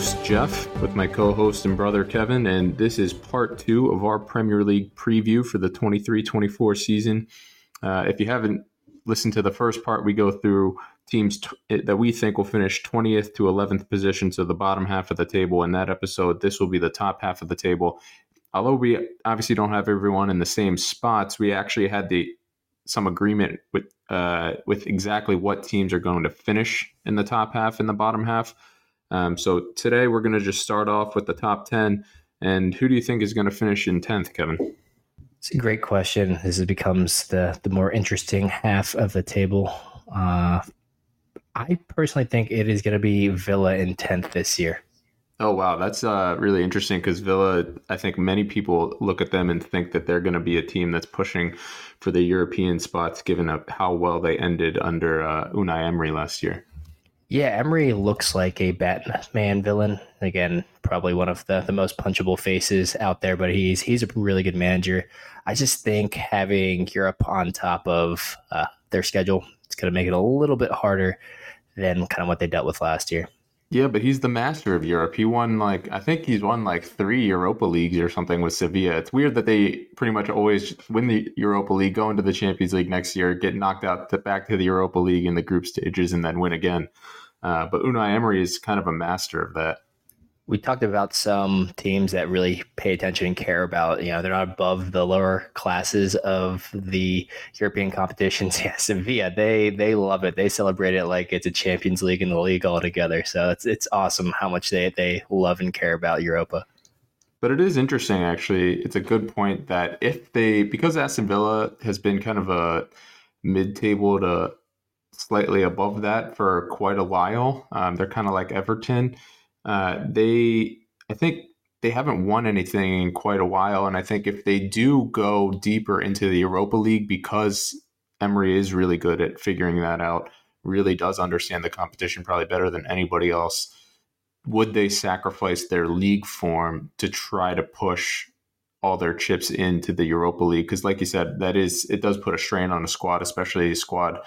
host, Jeff, with my co host and brother, Kevin, and this is part two of our Premier League preview for the 23 24 season. Uh, if you haven't listened to the first part, we go through teams t- that we think will finish 20th to 11th position, so the bottom half of the table. In that episode, this will be the top half of the table. Although we obviously don't have everyone in the same spots, we actually had the some agreement with uh, with exactly what teams are going to finish in the top half and the bottom half. Um, so today we're going to just start off with the top ten. And who do you think is going to finish in tenth, Kevin? It's a great question. This becomes the the more interesting half of the table. Uh, I personally think it is going to be Villa in tenth this year. Oh wow, that's uh, really interesting because Villa. I think many people look at them and think that they're going to be a team that's pushing for the European spots, given how well they ended under uh, Unai Emery last year. Yeah, Emery looks like a Batman villain. Again, probably one of the, the most punchable faces out there, but he's he's a really good manager. I just think having Europe on top of uh, their schedule, it's going to make it a little bit harder than kind of what they dealt with last year. Yeah, but he's the master of Europe. He won like I think he's won like three Europa leagues or something with Sevilla. It's weird that they pretty much always win the Europa League, go into the Champions League next year, get knocked out to back to the Europa League in the group stages, and then win again. Uh, but Unai Emery is kind of a master of that we talked about some teams that really pay attention and care about, you know, they're not above the lower classes of the European competitions. Yeah, Sevilla, they they love it. They celebrate it like it's a Champions League in the league altogether. So it's it's awesome how much they they love and care about Europa. But it is interesting, actually. It's a good point that if they because Aston Villa has been kind of a mid-table to slightly above that for quite a while. Um, they're kind of like Everton uh, they, I think they haven't won anything in quite a while. And I think if they do go deeper into the Europa League, because Emery is really good at figuring that out, really does understand the competition probably better than anybody else, would they sacrifice their league form to try to push all their chips into the Europa League? Because, like you said, that is it does put a strain on a squad, especially a squad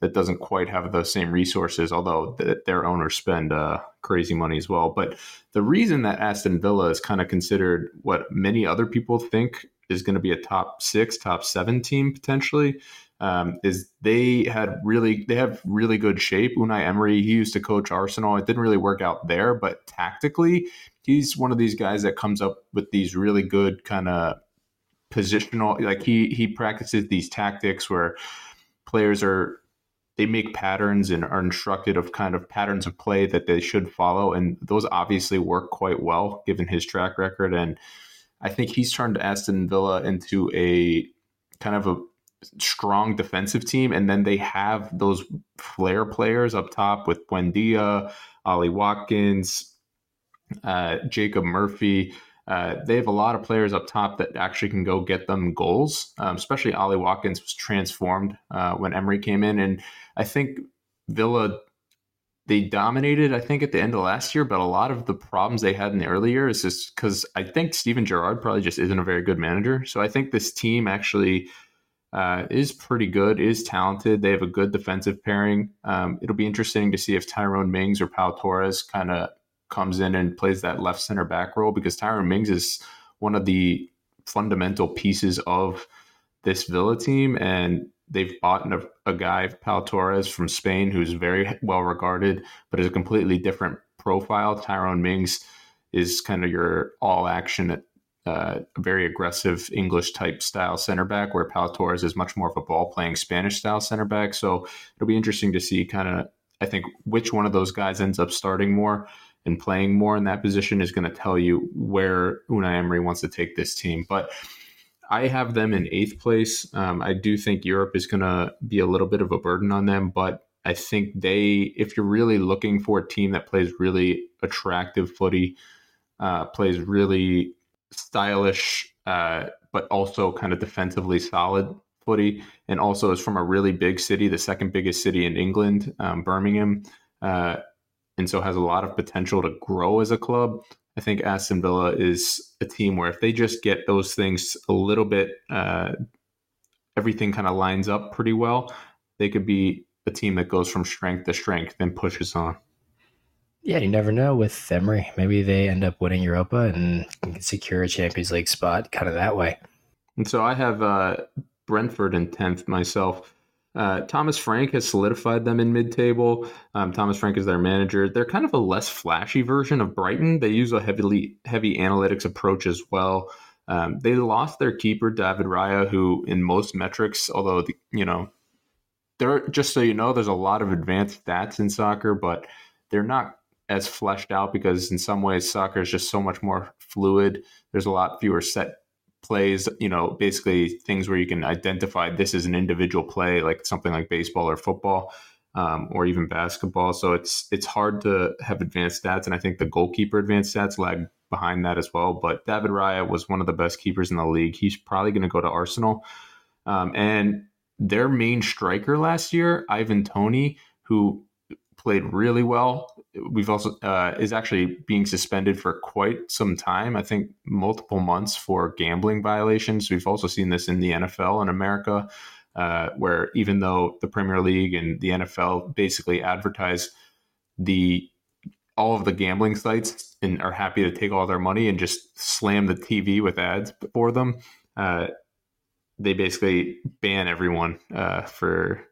that doesn't quite have the same resources, although th- their owners spend uh, crazy money as well. But the reason that Aston Villa is kind of considered what many other people think is going to be a top six, top seven team potentially. Um, is they had really they have really good shape. Unai Emery, he used to coach Arsenal. It didn't really work out there, but tactically, he's one of these guys that comes up with these really good kind of positional. Like he he practices these tactics where players are they make patterns and are instructed of kind of patterns of play that they should follow. And those obviously work quite well given his track record. And I think he's turned Aston Villa into a kind of a strong defensive team. And then they have those flair players up top with Buendia, Ollie Watkins, uh, Jacob Murphy. Uh, they have a lot of players up top that actually can go get them goals. Um, especially Ollie Watkins was transformed uh, when Emery came in, and I think Villa they dominated. I think at the end of last year, but a lot of the problems they had in the early year is just because I think Steven Gerrard probably just isn't a very good manager. So I think this team actually. Uh, is pretty good, is talented. They have a good defensive pairing. Um, it'll be interesting to see if Tyrone Mings or Pau Torres kind of comes in and plays that left center back role because Tyrone Mings is one of the fundamental pieces of this Villa team. And they've bought a, a guy, Pau Torres from Spain, who's very well regarded, but is a completely different profile. Tyrone Mings is kind of your all action, uh, very aggressive English type style center back, where Pau Torres is much more of a ball playing Spanish style center back. So it'll be interesting to see kind of, I think, which one of those guys ends up starting more and playing more in that position is going to tell you where Unai Emery wants to take this team. But I have them in eighth place. Um, I do think Europe is going to be a little bit of a burden on them, but I think they, if you're really looking for a team that plays really attractive footy, uh, plays really stylish, uh, but also kind of defensively solid footy, and also is from a really big city, the second biggest city in England, um, Birmingham. Uh, and so has a lot of potential to grow as a club. I think Aston Villa is a team where if they just get those things a little bit, uh, everything kind of lines up pretty well, they could be a team that goes from strength to strength and pushes on. Yeah, you never know with Emery. Maybe they end up winning Europa and secure a Champions League spot kind of that way. And so I have uh, Brentford in 10th myself. Uh, Thomas Frank has solidified them in mid-table. Um, Thomas Frank is their manager. They're kind of a less flashy version of Brighton. They use a heavily heavy analytics approach as well. Um, they lost their keeper David Raya, who in most metrics, although the, you know, there just so you know, there's a lot of advanced stats in soccer, but they're not as fleshed out because in some ways soccer is just so much more fluid. There's a lot fewer set plays, you know, basically things where you can identify this is an individual play, like something like baseball or football, um, or even basketball. So it's it's hard to have advanced stats, and I think the goalkeeper advanced stats lag behind that as well. But David Raya was one of the best keepers in the league. He's probably going to go to Arsenal, um, and their main striker last year, Ivan Toney, who played really well. We've also uh, is actually being suspended for quite some time. I think multiple months for gambling violations. We've also seen this in the NFL in America, uh, where even though the Premier League and the NFL basically advertise the all of the gambling sites and are happy to take all their money and just slam the TV with ads for them. Uh, they basically ban everyone uh, for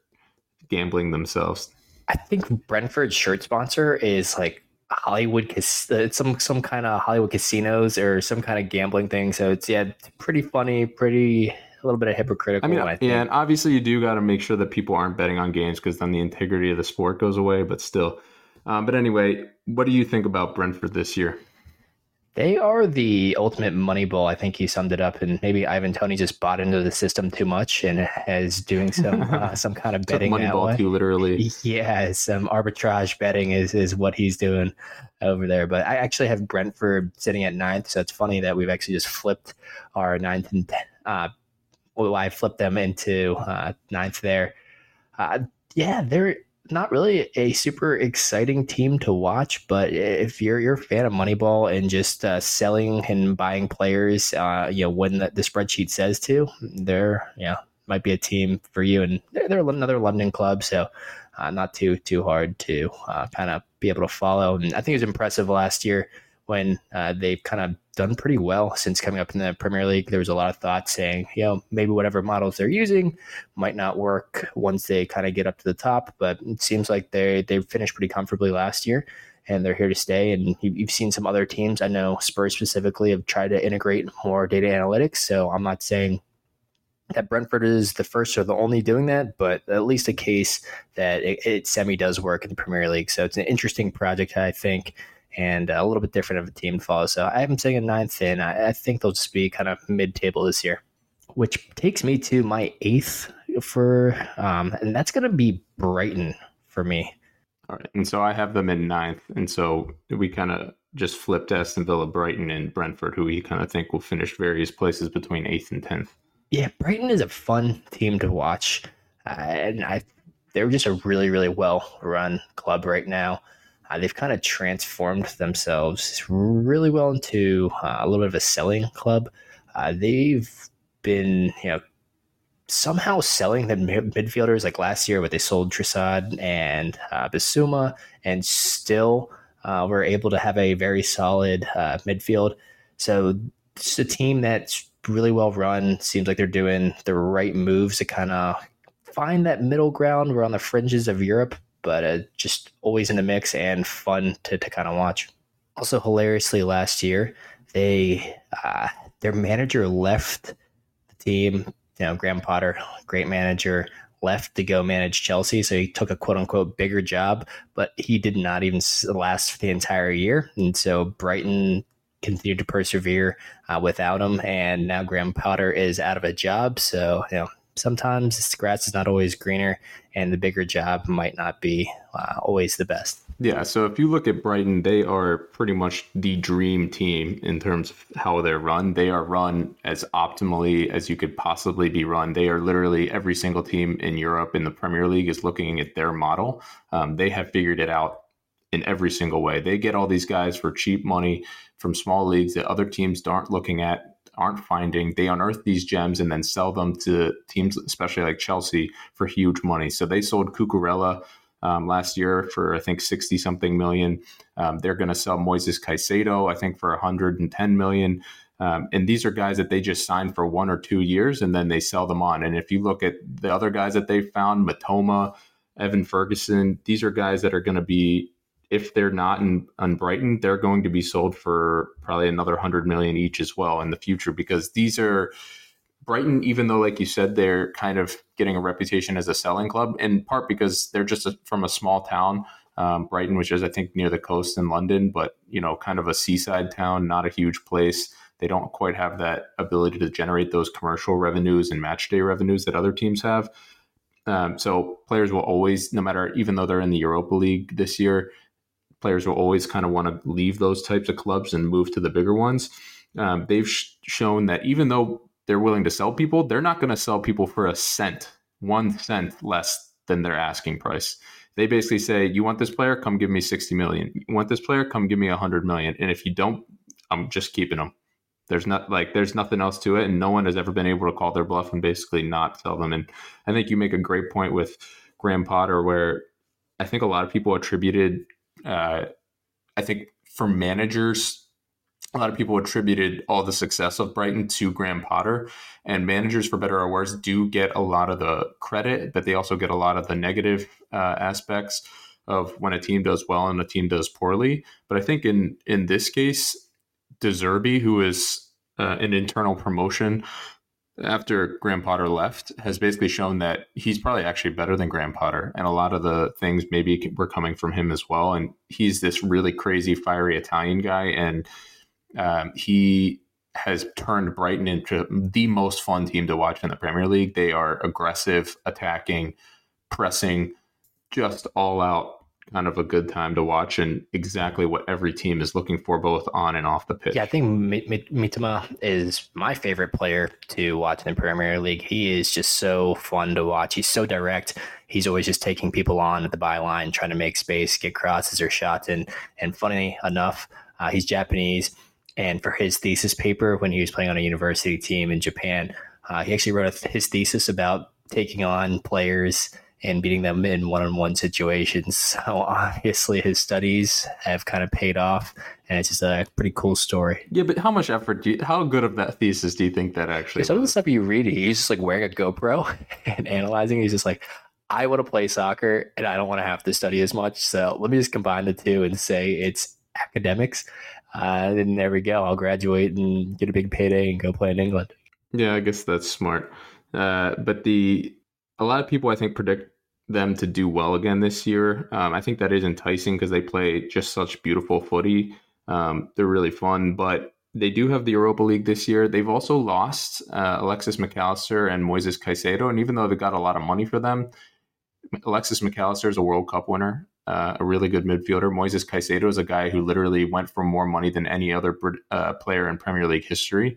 gambling themselves. I think Brentford's shirt sponsor is like Hollywood, uh, some some kind of Hollywood casinos or some kind of gambling thing. So it's yeah, pretty funny, pretty a little bit of hypocritical. I mean, I yeah, and obviously you do got to make sure that people aren't betting on games because then the integrity of the sport goes away. But still, um, but anyway, what do you think about Brentford this year? They are the ultimate money ball. I think you summed it up, and maybe Ivan Toney just bought into the system too much and is doing some uh, some kind of betting. money ball too, literally. Yeah, some arbitrage betting is is what he's doing over there. But I actually have Brentford sitting at ninth, so it's funny that we've actually just flipped our ninth and uh, well, I flipped them into uh, ninth there. Uh, yeah, they're not really a super exciting team to watch, but if you're you're a fan of Moneyball and just uh, selling and buying players, uh, you know when the, the, spreadsheet says to, they're yeah might be a team for you. And they're, they're another London club, so uh, not too too hard to uh, kind of be able to follow. And I think it was impressive last year when uh, they've kind of done pretty well since coming up in the Premier League. There was a lot of thought saying, you know, maybe whatever models they're using might not work once they kind of get up to the top. But it seems like they they finished pretty comfortably last year, and they're here to stay. And you've seen some other teams. I know Spurs specifically have tried to integrate more data analytics. So I'm not saying that Brentford is the first or the only doing that, but at least a case that it, it semi does work in the Premier League. So it's an interesting project, I think and a little bit different of a team to follow. So I have them sitting ninth, and I, I think they'll just be kind of mid-table this year, which takes me to my eighth for, um, and that's going to be Brighton for me. All right, and so I have them in ninth, and so we kind of just flipped Aston Villa, Brighton, and Brentford, who we kind of think will finish various places between eighth and tenth. Yeah, Brighton is a fun team to watch, uh, and I they're just a really really well run club right now. Uh, they've kind of transformed themselves really well into uh, a little bit of a selling club. Uh, they've been, you know, somehow selling the midfielders like last year, but they sold Trossard and uh, Bissouma, and still uh, were able to have a very solid uh, midfield. So it's a team that's really well run. Seems like they're doing the right moves to kind of find that middle ground. We're on the fringes of Europe, but uh, just always in the mix and fun to, to kind of watch. Also, hilariously, last year they uh, their manager left the team. You know, Graham Potter, great manager, left to go manage Chelsea. So he took a quote unquote bigger job, but he did not even last the entire year. And so Brighton continued to persevere uh, without him. And now Graham Potter is out of a job. So, you know, sometimes the grass is not always greener and the bigger job might not be uh, always the best. Yeah, so if you look at Brighton, they are pretty much the dream team in terms of how they're run. They are run as optimally as you could possibly be run. They are literally every single team in Europe in the Premier League is looking at their model. Um, they have figured it out in every single way. They get all these guys for cheap money from small leagues that other teams aren't looking at aren't finding, they unearth these gems and then sell them to teams, especially like Chelsea, for huge money. So they sold Cucurella um, last year for I think sixty something million. Um, they're going to sell Moises Caicedo I think for hundred and ten million. Um, and these are guys that they just signed for one or two years and then they sell them on. And if you look at the other guys that they found, Mitoma, Evan Ferguson, these are guys that are going to be, if they're not in on Brighton, they're going to be sold for probably another hundred million each as well in the future because these are Brighton, even though, like you said, they're kind of getting a reputation as a selling club, in part because they're just a, from a small town, um, Brighton, which is I think near the coast in London, but you know, kind of a seaside town, not a huge place. They don't quite have that ability to generate those commercial revenues and match day revenues that other teams have. Um, so players will always, no matter, even though they're in the Europa League this year, players will always kind of want to leave those types of clubs and move to the bigger ones. Um, they've sh- shown that even though they're willing to sell people, they're not going to sell people for a cent, one cent less than their asking price. They basically say, "You want this player? Come give me sixty million. You want this player? Come give me a hundred million. And if you don't, I'm just keeping them." There's not like there's nothing else to it, and no one has ever been able to call their bluff and basically not sell them. And I think you make a great point with Graham Potter, where I think a lot of people attributed, uh, I think for managers, a lot of people attributed all the success of Brighton to Graham Potter, and managers, for better or worse, do get a lot of the credit, but they also get a lot of the negative uh, aspects of when a team does well and a team does poorly. But I think in in this case, De Zerbi, who is uh, an internal promotion after Graham Potter left, has basically shown that he's probably actually better than Graham Potter. And a lot of the things maybe were coming from him as well. And he's this really crazy, fiery Italian guy. And um, he has turned Brighton into the most fun team to watch in the Premier League. They are aggressive, attacking, pressing, just all out kind of a good time to watch and exactly what every team is looking for both on and off the pitch. Yeah, I think Mitoma is my favorite player to watch in the Premier League. He is just so fun to watch. He's so direct. He's always just taking people on at the byline, trying to make space, get crosses or shots. And and funny enough, uh, he's Japanese. And for his thesis paper, when he was playing on a university team in Japan, uh, he actually wrote his thesis about taking on players and beating them in one-on-one situations. So obviously his studies have kind of paid off, and it's just a pretty cool story. Yeah, but how much effort do you, how good of that thesis do you think that actually? Some was? of the stuff you read, he's just like wearing a GoPro and analyzing. He's just like, I want to play soccer, and I don't want to have to study as much. So let me just combine the two and say it's academics. Uh, and there we go. I'll graduate and get a big payday and go play in England. Yeah, I guess that's smart. Uh, but the a lot of people I think predict them to do well again this year. Um, I think that is enticing because they play just such beautiful footy. Um, they're really fun, but they do have the Europa League this year. They've also lost uh, Alexis Mac Allister and Moises Caicedo, and even though they got a lot of money for them, Alexis Mac Allister is a World Cup winner, uh, a really good midfielder. Moises Caicedo is a guy who literally went for more money than any other uh, player in Premier League history.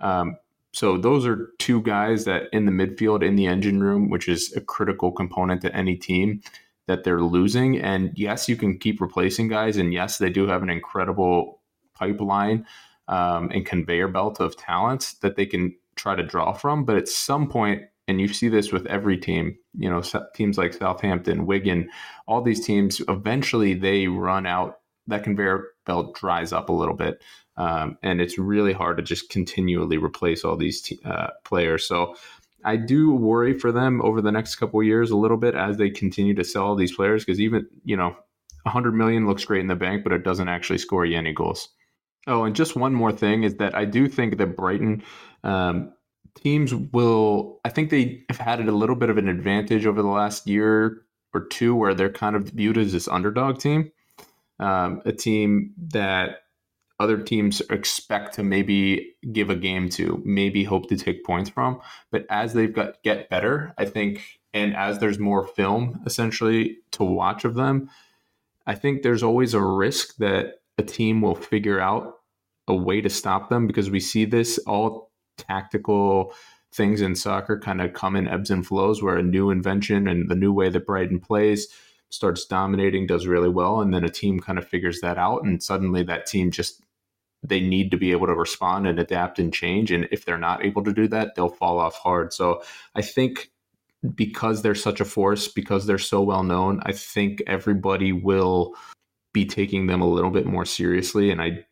Um, so those are two guys that in the midfield in the engine room, which is a critical component to any team that they're losing. And yes, you can keep replacing guys, and yes, they do have an incredible pipeline um, and conveyor belt of talents that they can try to draw from. But at some point, and you see this with every team, you know, teams like Southampton, Wigan, all these teams, eventually they run out. That conveyor belt dries up a little bit. Um, and it's really hard to just continually replace all these uh, players. So I do worry for them over the next couple years a little bit as they continue to sell these players because even you know 100 million looks great in the bank, but it doesn't actually score you any goals. Oh, and just one more thing is that I do think that Brighton um, teams will. I think they have had a little bit of an advantage over the last year or two, where they're kind of viewed as this underdog team, um, a team that other teams expect to maybe give a game to, maybe hope to take points from. But as they've got get better, I think, and as there's more film essentially to watch of them, I think there's always a risk that a team will figure out a way to stop them because we see this all tactical things in soccer kind of come in ebbs and flows where a new invention and the new way that Brighton plays starts dominating, does really well, and then a team kind of figures that out, and suddenly that team just they need to be able to respond and adapt and change. And if they're not able to do that, they'll fall off hard. So I think because they're such a force, because they're so well known, I think everybody will be taking them a little bit more seriously. And I,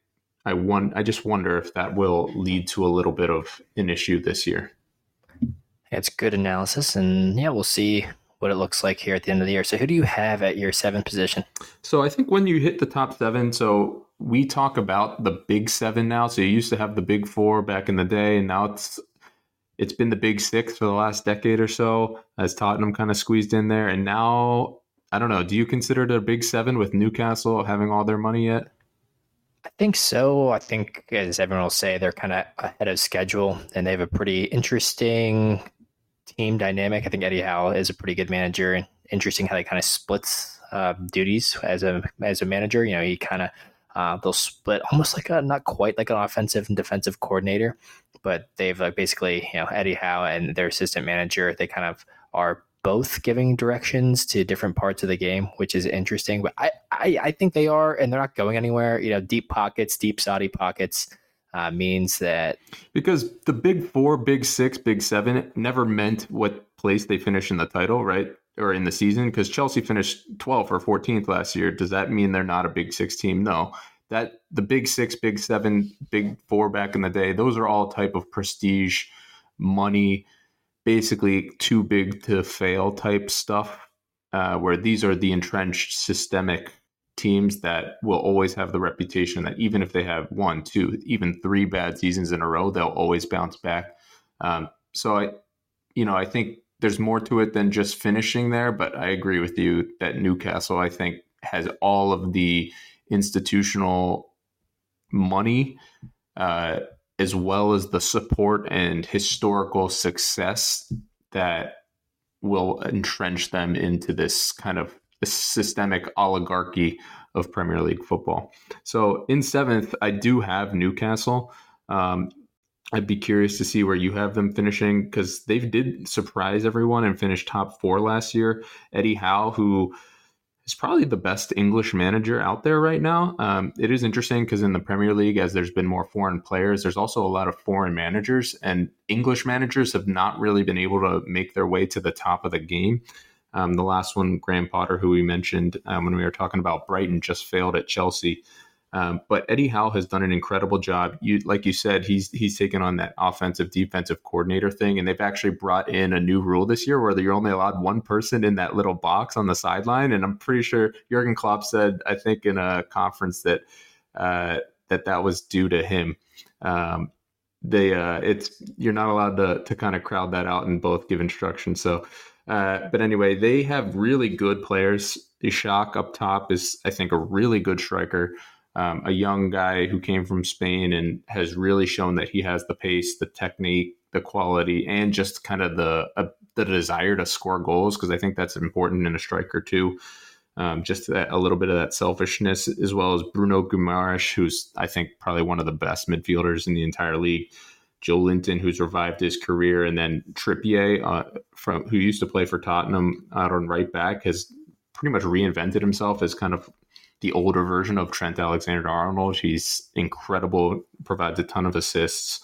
I want, I just wonder if that will lead to a little bit of an issue this year. It's good analysis, and yeah, we'll see what it looks like here at the end of the year. So, who do you have at your seventh position? So, I think when you hit the top seven, so we talk about the big seven now. So, you used to have the big four back in the day, and now it's it's been the big six for the last decade or so as Tottenham kind of squeezed in there. And now, I don't know, do you consider it a big seven with Newcastle having all their money yet? I think so. I think, as everyone will say, they're kind of ahead of schedule and they have a pretty interesting team dynamic. I think Eddie Howe is a pretty good manager and interesting how he kind of splits uh, duties as a as a manager. You know, he kind of uh, they'll split almost like a not quite like an offensive and defensive coordinator, but they've like basically you know Eddie Howe and their assistant manager. They kind of are both giving directions to different parts of the game, which is interesting. But I, I, I think they are, and they're not going anywhere. You know, deep pockets, deep Saudi pockets. Uh, means that because the big four, big six, big seven never meant what place they finish in the title, right? or in the season because Chelsea finished 12th or 14th last year. Does that mean they're not a big six team? No. That the big six, big seven, big four back in the day, those are all type of prestige money, basically too big to fail type stuff. Uh, where these are the entrenched systemic teams that will always have the reputation that even if they have one, two, even three bad seasons in a row, they'll always bounce back. Um, so I, you know, I think there's more to it than just finishing there, but I agree with you that Newcastle, I think, has all of the institutional money uh, as well as the support and historical success that will entrench them into this kind of systemic oligarchy of Premier League football. So in seventh, I do have Newcastle. Um, I'd be curious to see where you have them finishing because they did surprise everyone and finish top four last year. Eddie Howe, who is probably the best English manager out there right now. Um, it is interesting because in the Premier League, as there's been more foreign players, there's also a lot of foreign managers, and English managers have not really been able to make their way to the top of the game. Um, the last one, Graham Potter, who we mentioned um, when we were talking about Brighton, just failed at Chelsea. Um, but Eddie Howe has done an incredible job. You, like you said, he's he's taken on that offensive defensive coordinator thing, and they've actually brought in a new rule this year where you're only allowed one person in that little box on the sideline. And I'm pretty sure Jurgen Klopp said, I think in a conference that uh, that that was due to him. Um, they uh, it's you're not allowed to to kind of crowd that out and both give instructions. So. Uh, but anyway, they have really good players. Isak up top is, I think, a really good striker um, a young guy who came from Spain and has really shown that he has the pace, the technique, the quality, and just kind of the uh, the desire to score goals because I think that's important in a striker too. Um, just that, a little bit of that selfishness, as well as Bruno Guimaraes, who's I think probably one of the best midfielders in the entire league. Joelinton, who's revived his career, and then Trippier, uh, from who used to play for Tottenham out on right back, has pretty much reinvented himself as kind of the older version of Trent Alexander Arnold. He's incredible, provides a ton of assists.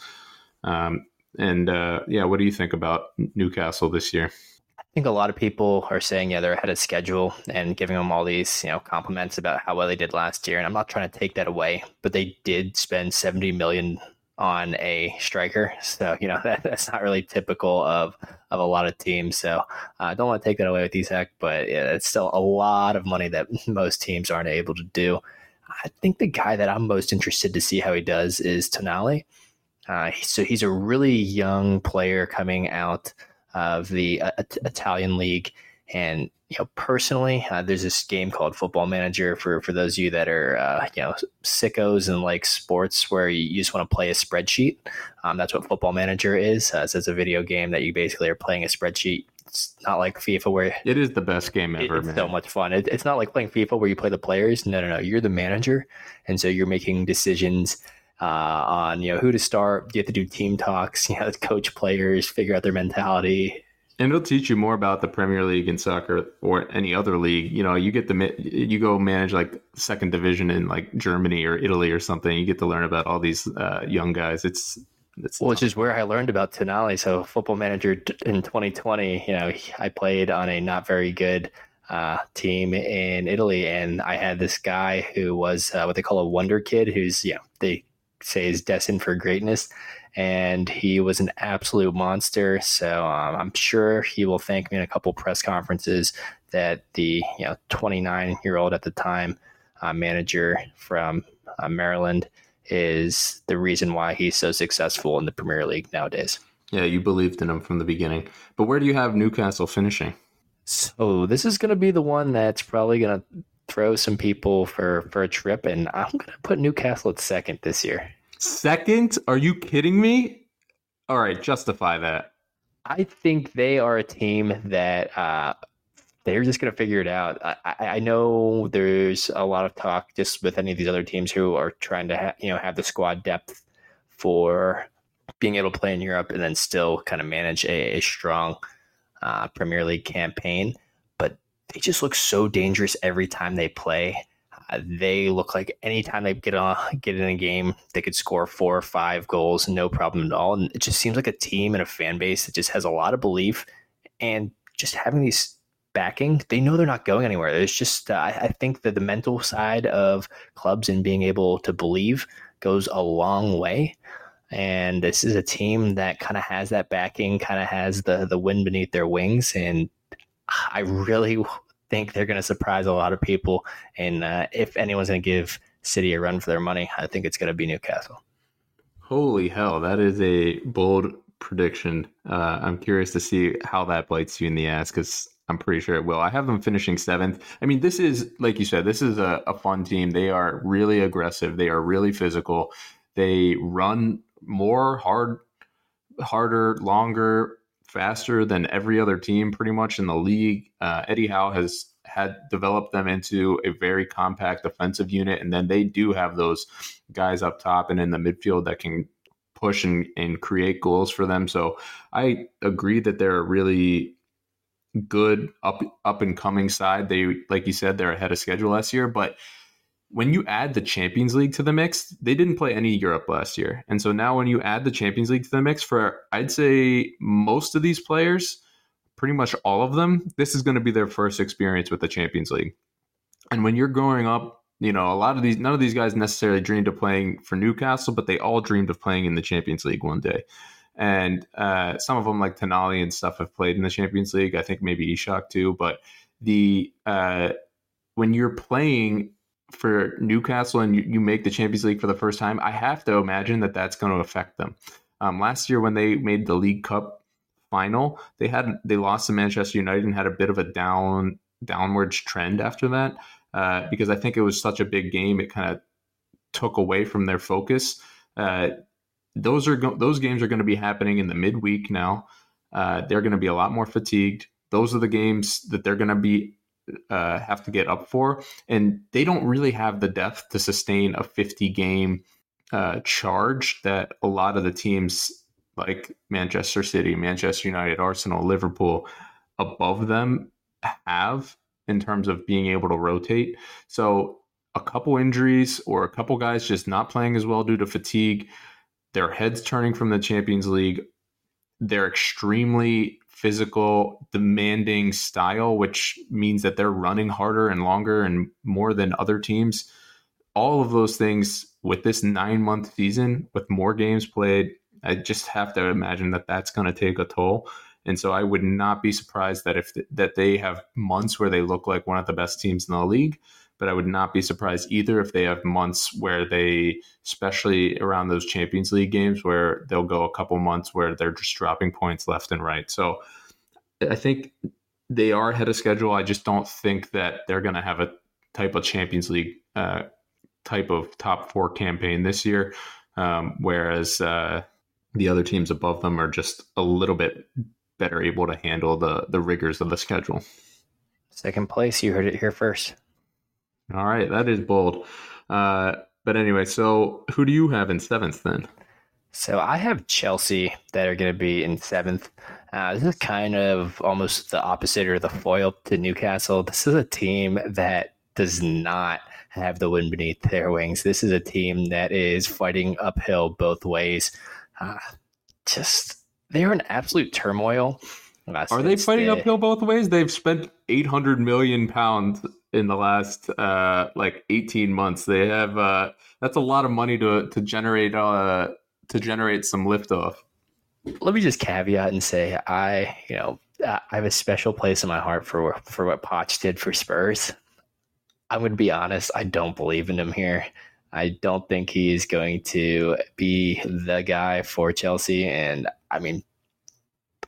Um, and uh, yeah, what do you think about Newcastle this year? I think a lot of people are saying, yeah, they're ahead of schedule and giving them all these, you know, compliments about how well they did last year. And I'm not trying to take that away, but they did spend 70 million on a striker. So, you know, that, that's not really typical of, of a lot of teams. So I uh, don't want to take that away with Isak, but yeah, it's still a lot of money that most teams aren't able to do. I think the guy that I'm most interested to see how he does is Tonali. Uh, so he's a really young player coming out of the uh, Italian league. And you know, personally, uh, there's this game called Football Manager for for those of you that are uh, you know sickos and like sports where you just want to play a spreadsheet. Um, that's what Football Manager is. Uh, so it's a video game that you basically are playing a spreadsheet. It's not like FIFA where it is the best game ever. It's man. so much fun. It, it's not like playing FIFA where you play the players. No, no, no. You're the manager, and so you're making decisions uh, on you know who to start. You have to do team talks. You know, coach players, figure out their mentality. And it'll teach you more about the Premier League in soccer or any other league. You know, you get the you go manage like second division in like Germany or Italy or something. You get to learn about all these uh, young guys. It's It's well, Which is where I learned about Tonali. So, Football Manager in 2020, you know, I played on a not very good uh, team in Italy, and I had this guy who was uh, what they call a wonder kid, who's you know they say is destined for greatness, and he was an absolute monster. So um, I'm sure he will thank me in a couple press conferences that the you know 29 year old at the time uh, manager from uh, Maryland is the reason why he's so successful in the Premier League nowadays. Yeah, you believed in him from the beginning. But where do you have Newcastle finishing? So this is going to be the one that's probably going to throw some people for for a trip, and I'm going to put Newcastle at second this year. Second? Are you kidding me? All right, justify that. I think they are a team that uh, they're just going to figure it out. I, I, know there's a lot of talk just with any of these other teams who are trying to ha- you know have the squad depth for being able to play in Europe and then still kind of manage a, a strong uh, Premier League campaign, they just look so dangerous every time they play. Uh, they look like anytime they get on get in a game, they could score four or five goals, no problem at all. And it just seems like a team and a fan base that just has a lot of belief and just having these backing. They know they're not going anywhere. There's just uh, I think that the mental side of clubs and being able to believe goes a long way. And this is a team that kind of has that backing, kind of has the the wind beneath their wings, and I really think they're going to surprise a lot of people. And uh, if anyone's going to give City a run for their money, I think it's going to be Newcastle. Holy hell, that is a bold prediction. Uh, I'm curious to see how that bites you in the ass because I'm pretty sure it will. I have them finishing seventh. I mean, this is, like you said, this is a, a fun team. They are really aggressive, they are really physical. They run more hard, harder, longer, faster than every other team pretty much in the league. Uh, Eddie Howe has had developed them into a very compact offensive unit, and then they do have those guys up top and in the midfield that can push and, and create goals for them. So I agree that they're a really good up up and coming side. They like you said, they're ahead of schedule last year, but when you add the Champions League to the mix, they didn't play any Europe last year. And so now when you add the Champions League to the mix for I'd say most of these players, pretty much all of them, this is going to be their first experience with the Champions League. And when you're growing up, you know, a lot of these none of these guys necessarily dreamed of playing for Newcastle, but they all dreamed of playing in the Champions League one day. And uh, some of them, like Tonali and stuff, have played in the Champions League. I think maybe Isak too. But the uh, when you're playing for Newcastle and you, you, make the Champions League for the first time, I have to imagine that that's going to affect them. Um, last year, when they made the League Cup final, they had they lost to Manchester United and had a bit of a down downwards trend after that uh, because I think it was such a big game. It kind of took away from their focus. Uh, those are go- those games are going to be happening in the midweek now. Uh, they're going to be a lot more fatigued. Those are the games that they're going to be uh, have to get up for, and they don't really have the depth to sustain a 50 game uh, charge that a lot of the teams like Manchester City, Manchester United, Arsenal, Liverpool above them have in terms of being able to rotate. So a couple injuries or a couple guys just not playing as well due to fatigue, their heads turning from the Champions League. They're extremely physical, demanding style, which means that they're running harder and longer and more than other teams. All of those things with this nine month season, with more games played, I just have to imagine that that's going to take a toll. And so I would not be surprised that if th- that they have months where they look like one of the best teams in the league, but I would not be surprised either if they have months where they, especially around those Champions League games, where they'll go a couple months where they're just dropping points left and right. So I think they are ahead of schedule. I just don't think that they're going to have a type of Champions League uh, type of top four campaign this year, um, whereas uh, the other teams above them are just a little bit better able to handle the the rigors of the schedule. Second place, you heard it here first. All right, that is bold. Uh, but anyway, so who do you have in seventh then? So I have Chelsea that are going to be in seventh. Uh, this is kind of almost the opposite or the foil to Newcastle. This is a team that does not have the wind beneath their wings. This is a team that is fighting uphill both ways. uh, just they're in absolute turmoil. Uh, Are they fighting the, uphill both ways? They've spent 800 million pounds in the last uh, like 18 months. They have uh, that's a lot of money to to generate uh, to generate some liftoff. Let me just caveat and say I, you know, I have a special place in my heart for for what Poch did for Spurs. I'm going to be honest, I don't believe in him here. I don't think he is going to be the guy for Chelsea. And I mean,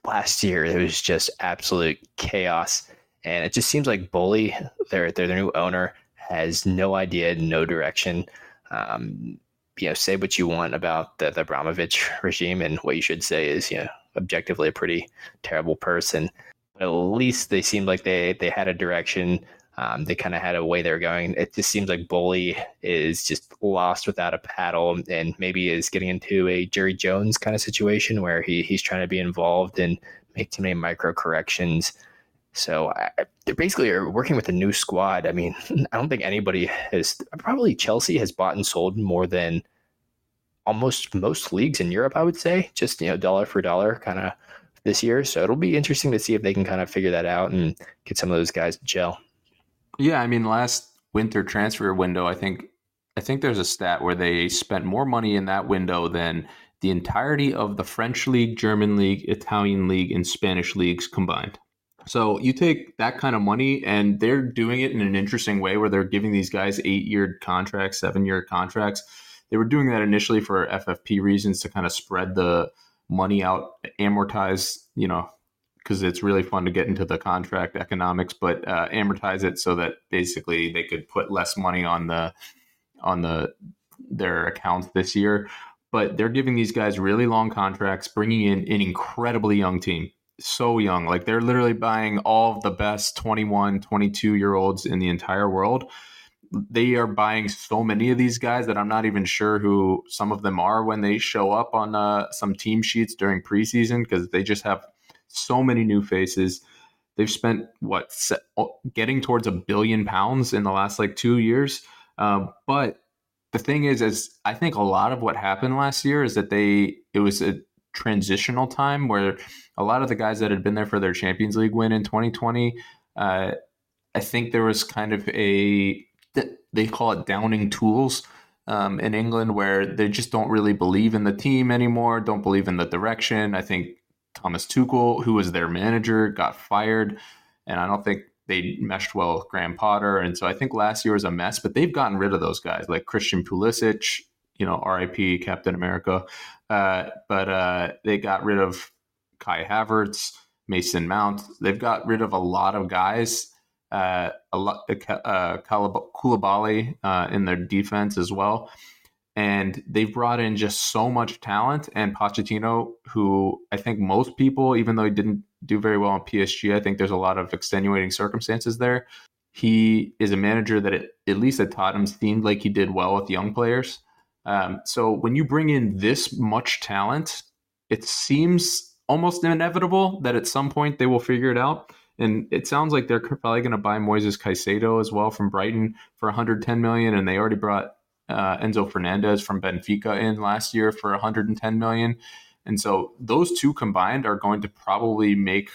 last year it was just absolute chaos. And it just seems like Boehly, their, their, new owner, has no idea, no direction. Um, you know, say what you want about the, the Abramovich regime, and what you should say is, you know, objectively a pretty terrible person. But at least they seemed like they they had a direction. Um, they kind of had a way they were going. It just seems like Boehly is just lost without a paddle, and maybe is getting into a Jerry Jones kind of situation where he he's trying to be involved and make too many micro corrections. So I, they basically working with a new squad. I mean, I don't think anybody has probably Chelsea has bought and sold more than almost most leagues in Europe. I would say just you know dollar for dollar kind of this year. So it'll be interesting to see if they can kind of figure that out and get some of those guys to gel. Yeah, I mean, last winter transfer window, I think I think there's a stat where they spent more money in that window than the entirety of the French league, German league, Italian league, and Spanish leagues combined. So you take that kind of money, and they're doing it in an interesting way where they're giving these guys eight-year contracts, seven-year contracts. They were doing that initially for FFP reasons to kind of spread the money out, amortize, you know, because it's really fun to get into the contract economics, but uh, amortize it so that basically they could put less money on the on the their accounts this year. But they're giving these guys really long contracts, bringing in an incredibly young team, so young. Like they're literally buying all of the best 21, 22 year olds in the entire world. They are buying so many of these guys that I'm not even sure who some of them are when they show up on uh, some team sheets during preseason because they just have so many new faces. They've spent what getting towards a billion pounds in the last like two years. Um, but the thing is, is I think a lot of what happened last year is that they it was a transitional time where a lot of the guys that had been there for their Champions League win in 2020, uh, I think there was kind of a they call it downing tools um, in England where they just don't really believe in the team anymore, don't believe in the direction. I think Thomas Tuchel, who was their manager, got fired, and I don't think they meshed well with Graham Potter. And so I think last year was a mess, but they've gotten rid of those guys like Christian Pulisic, you know, RIP Captain America. Uh, but uh, they got rid of Kai Havertz, Mason Mount. They've got rid of a lot of guys. Uh, a lot, uh, Koulibaly uh, in their defense as well and they've brought in just so much talent. And Pochettino, who I think most people, even though he didn't do very well in PSG, I think there's a lot of extenuating circumstances there. He is a manager that, it, at least at Tottenham, seemed like he did well with young players. Um, so when you bring in this much talent, it seems almost inevitable that at some point they will figure it out. And it sounds like they're probably going to buy Moises Caicedo as well from Brighton for 110 million, and they already brought uh, Enzo Fernandez from Benfica in last year for 110 million. And so those two combined are going to probably make,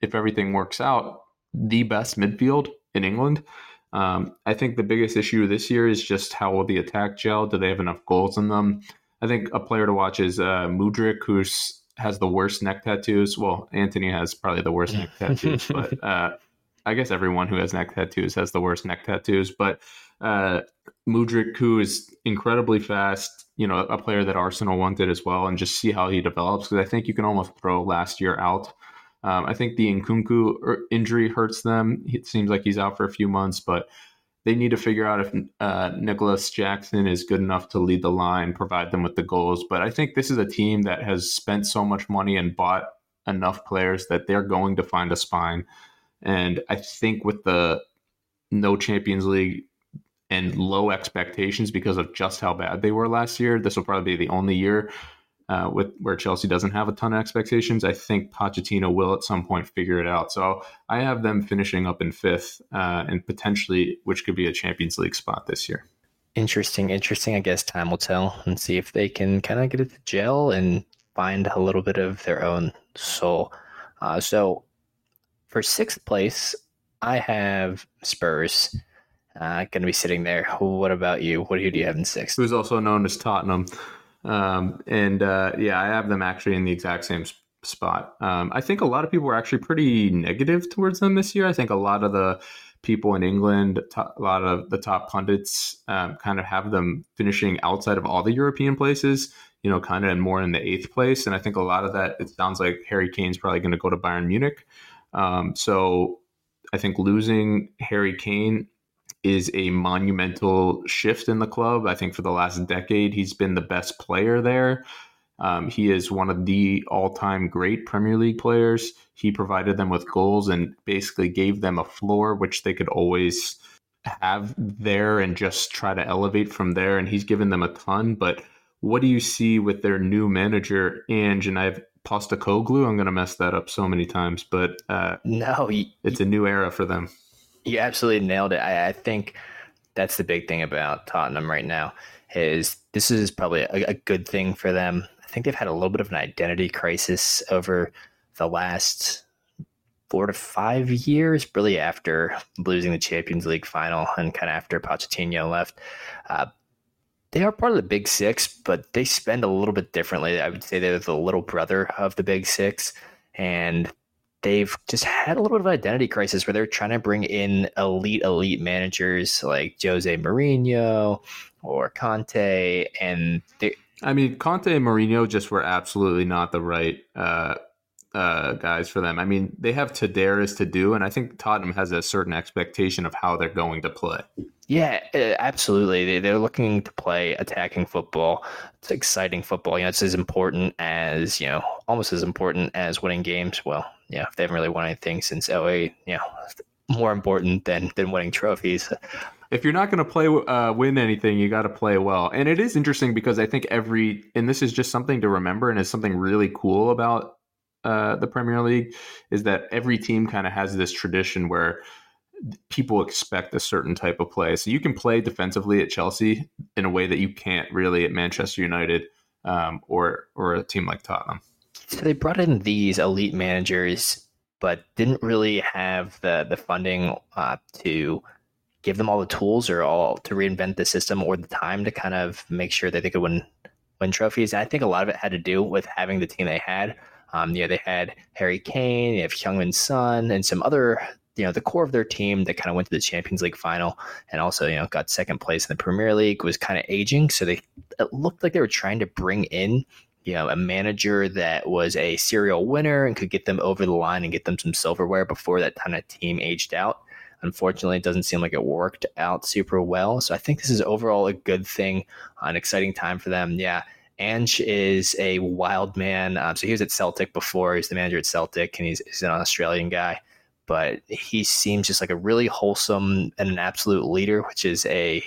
if everything works out, the best midfield in England. Um, I think the biggest issue this year is just how will the attack gel? Do they have enough goals in them? I think a player to watch is uh, Mudryk, who's has the worst neck tattoos. Well, Antony has probably the worst neck tattoos, but uh, I guess everyone who has neck tattoos has the worst neck tattoos. But uh, Mudryk, who is incredibly fast, you know, a player that Arsenal wanted as well, and just see how he develops. Because I think you can almost throw last year out. Um, I think the Nkunku er, injury hurts them. It seems like he's out for a few months, but they need to figure out if uh, Nicolas Jackson is good enough to lead the line, provide them with the goals. But I think this is a team that has spent so much money and bought enough players that they're going to find a spine. And I think with the no Champions League and low expectations because of just how bad they were last year. This will probably be the only year uh, with where Chelsea doesn't have a ton of expectations. I think Pochettino will at some point figure it out. So I have them finishing up in fifth uh, and potentially, which could be a Champions League spot this year. Interesting, interesting. I guess time will tell and see if they can kind of get it to gel and find a little bit of their own soul. Uh, so for sixth place, I have Spurs. Uh, going to be sitting there. What about you? What do you, do you have in sixth? Who's also known as Tottenham. Um, and uh, yeah, I have them actually in the exact same spot. Um, I think a lot of people were actually pretty negative towards them this year. I think a lot of the people in England, a lot of the top pundits um, kind of have them finishing outside of all the European places, you know, kind of more in the eighth place. And I think a lot of that, it sounds like Harry Kane's probably going to go to Bayern Munich. Um, so I think losing Harry Kane is a monumental shift in the club. I think for the last decade, he's been the best player there. Um, he is one of the all time great Premier League players. He provided them with goals and basically gave them a floor which they could always have there and just try to elevate from there. And he's given them a ton. But what do you see with their new manager, Ange? And I've Postecoglou. I'm going to mess that up so many times, but uh, no, you, it's a new era for them. You absolutely nailed it. I, I think that's the big thing about Tottenham right now is this is probably a, a good thing for them I think they've had a little bit of an identity crisis over the last four to five years, really after losing the Champions League final and kind of after Pochettino left. Uh, they are part of the Big Six, but they spend a little bit differently. I would say they're the little brother of the Big Six, and they've just had a little bit of identity crisis where they're trying to bring in elite, elite managers like Jose Mourinho or Conte, and they I mean, Conte and Mourinho just were absolutely not the right uh, uh, guys for them. I mean, they have Tadaris to do, and I think Tottenham has a certain expectation of how they're going to play. Yeah, uh, absolutely. They're looking to play attacking football. It's exciting football. You know, it's as important as, you know, almost as important as winning games. Well, yeah, they haven't really won anything since 08, you know, more important than, than winning trophies if you're not going to play uh, win anything, you got to play well. And it is interesting because I think every and this is just something to remember, and is something really cool about uh, the Premier League is that every team kind of has this tradition where people expect a certain type of play. So you can play defensively at Chelsea in a way that you can't really at Manchester United um, or or a team like Tottenham. So they brought in these elite managers, but didn't really have the the funding uh, to give them all the tools or all to reinvent the system or the time to kind of make sure that they could win win trophies. I think a lot of it had to do with having the team they had. Um, you know, they had Harry Kane, they have Heung-min Son, and some other, you know, the core of their team that kind of went to the Champions League final and also, you know, got second place in the Premier League was kind of aging. So they it looked like they were trying to bring in, you know, a manager that was a serial winner and could get them over the line and get them some silverware before that kind of team aged out. Unfortunately, it doesn't seem like it worked out super well. So I think this is overall a good thing, an exciting time for them. Yeah. Ange is a wild man. Um, so he was at Celtic before. He's the manager at Celtic, and he's, he's an Australian guy. But he seems just like a really wholesome and an absolute leader, which is a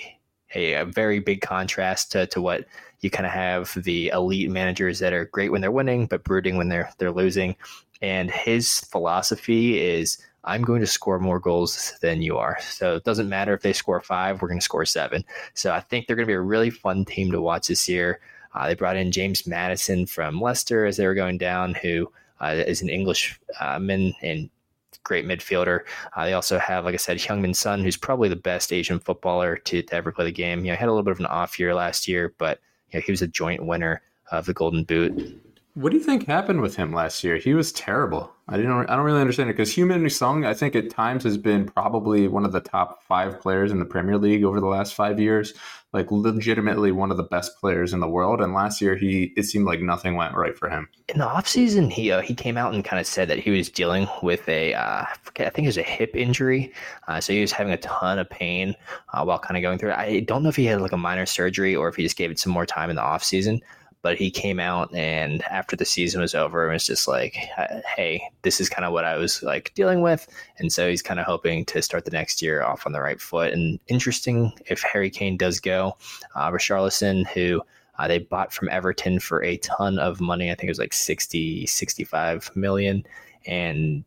a, a very big contrast to, to what you kind of have the elite managers that are great when they're winning, but brooding when they're they're losing. And his philosophy is I'm going to score more goals than you are. So it doesn't matter if they score five, we're going to score seven. So I think they're going to be a really fun team to watch this year. Uh, they brought in James Maddison from Leicester as they were going down, who uh, is an Englishman uh, and great midfielder. Uh, they also have, like I said, Heung-min Son, who's probably the best Asian footballer to, to ever play the game. You know, he had a little bit of an off year last year, but you know, he was a joint winner of the Golden Boot. What do you think happened with him last year? He was terrible. I didn't. I don't really understand it because Heung-min Son, I think at times has been probably one of the top five players in the Premier League over the last five years. Like legitimately one of the best players in the world. And last year, he it seemed like nothing went right for him. In the offseason, he uh, he came out and kind of said that he was dealing with a uh, I think it was a hip injury. Uh, so he was having a ton of pain uh, while kind of going through it. I don't know if he had like a minor surgery or if he just gave it some more time in the offseason but he came out and after the season was over it was just like hey this is kind of what i was like dealing with. And so he's kind of hoping to start the next year off on the right foot. And interesting if harry kane does go uh, richarlison who uh, they bought from everton for a ton of money. I think it was like 60 65 million. And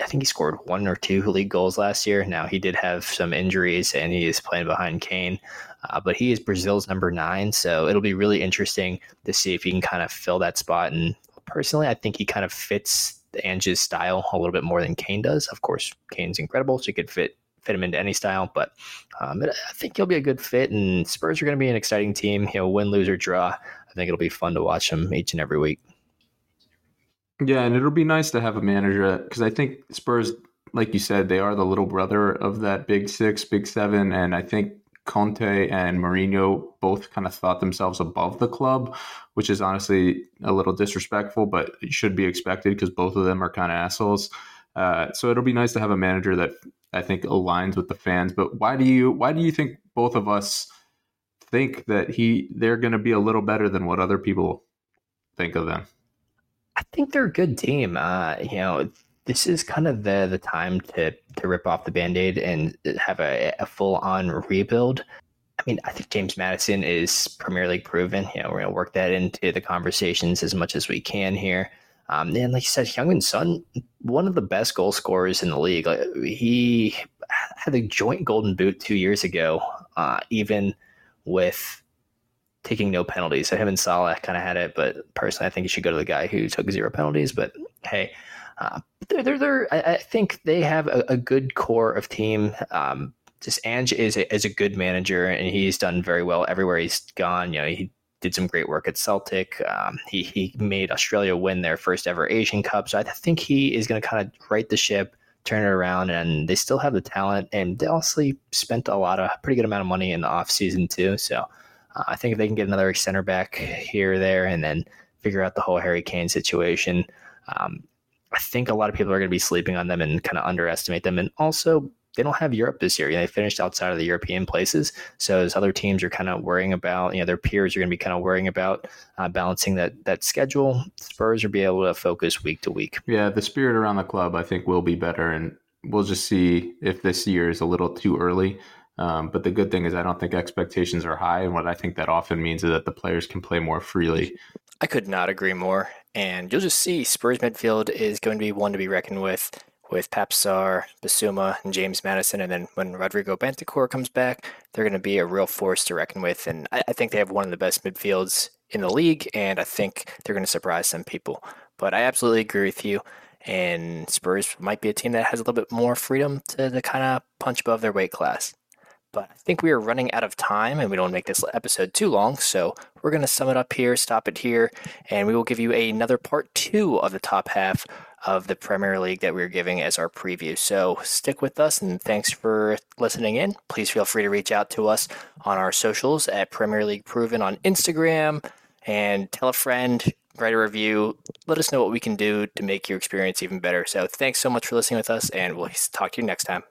I think he scored one or two league goals last year. Now he did have some injuries and he is playing behind Kane, uh, but he is Brazil's number nine. So it'll be really interesting to see if he can kind of fill that spot. And personally, I think he kind of fits Ange's style a little bit more than Kane does. Of course, Kane's incredible, so he could fit fit him into any style. But um, I think he'll be a good fit, and Spurs are going to be an exciting team. Know, win, lose, or draw. I think it'll be fun to watch them each and every week. Yeah, and it'll be nice to have a manager because I think Spurs, like you said, they are the little brother of that big six, big seven, and I think Conte and Mourinho both kind of thought themselves above the club, which is honestly a little disrespectful, but it should be expected because both of them are kind of assholes. Uh, so it'll be nice to have a manager that I think aligns with the fans. But why do you why do you think both of us think that he they're going to be a little better than what other people think of them? I think they're a good team. Uh, you know, this is kind of the the time to to rip off the band-aid and have a, a full on rebuild. I mean, I think James Maddison is Premier League proven. You know, we're gonna work that into the conversations as much as we can here. Um, and like you said, Heung-min Son, one of the best goal scorers in the league. Like, he had a joint Golden Boot two years ago, uh, even with taking no penalties. So him and Salah kind of had it, but personally, I think you should go to the guy who took zero penalties. But hey, uh, they're, they're, they're, I, I, think they have a, a, good core of team. Um, just Ange is a, is a good manager, and he's done very well everywhere he's gone. You know, he did some great work at Celtic. Um, he he made Australia win their first ever Asian Cup. So I think he is going to kind of right the ship, turn it around, and they still have the talent. And they also spent a lot of pretty good amount of money in the off season too. So uh, I think if they can get another center back here there, and then figure out the whole Harry Kane situation. Um, I think a lot of people are going to be sleeping on them and kind of underestimate them. And also, they don't have Europe this year. You know, they finished outside of the European places. So as other teams are kind of worrying about, you know, their peers are going to be kind of worrying about uh, balancing that that schedule. Spurs will be able to focus week to week. Yeah, the spirit around the club, I think, will be better, and we'll just see if this year is a little too early. Um, but the good thing is, I don't think expectations are high, and what I think that often means is that the players can play more freely. I could not agree more. And you'll just see Spurs midfield is going to be one to be reckoned with with Pape Bissouma, and James Maddison. And then when Rodrigo Bentancur comes back, they're going to be a real force to reckon with. And I, I think they have one of the best midfields in the league, and I think they're going to surprise some people. But I absolutely agree with you. And Spurs might be a team that has a little bit more freedom to, to kind of punch above their weight class. But I think we are running out of time and we don't make this episode too long. So we're going to sum it up here, stop it here, and we will give you another part two of the top half of the Premier League that we're giving as our preview. So stick with us and thanks for listening in. Please feel free to reach out to us on our socials at Premier League Proven on Instagram and tell a friend, write a review. Let us know what we can do to make your experience even better. So thanks so much for listening with us, and we'll talk to you next time.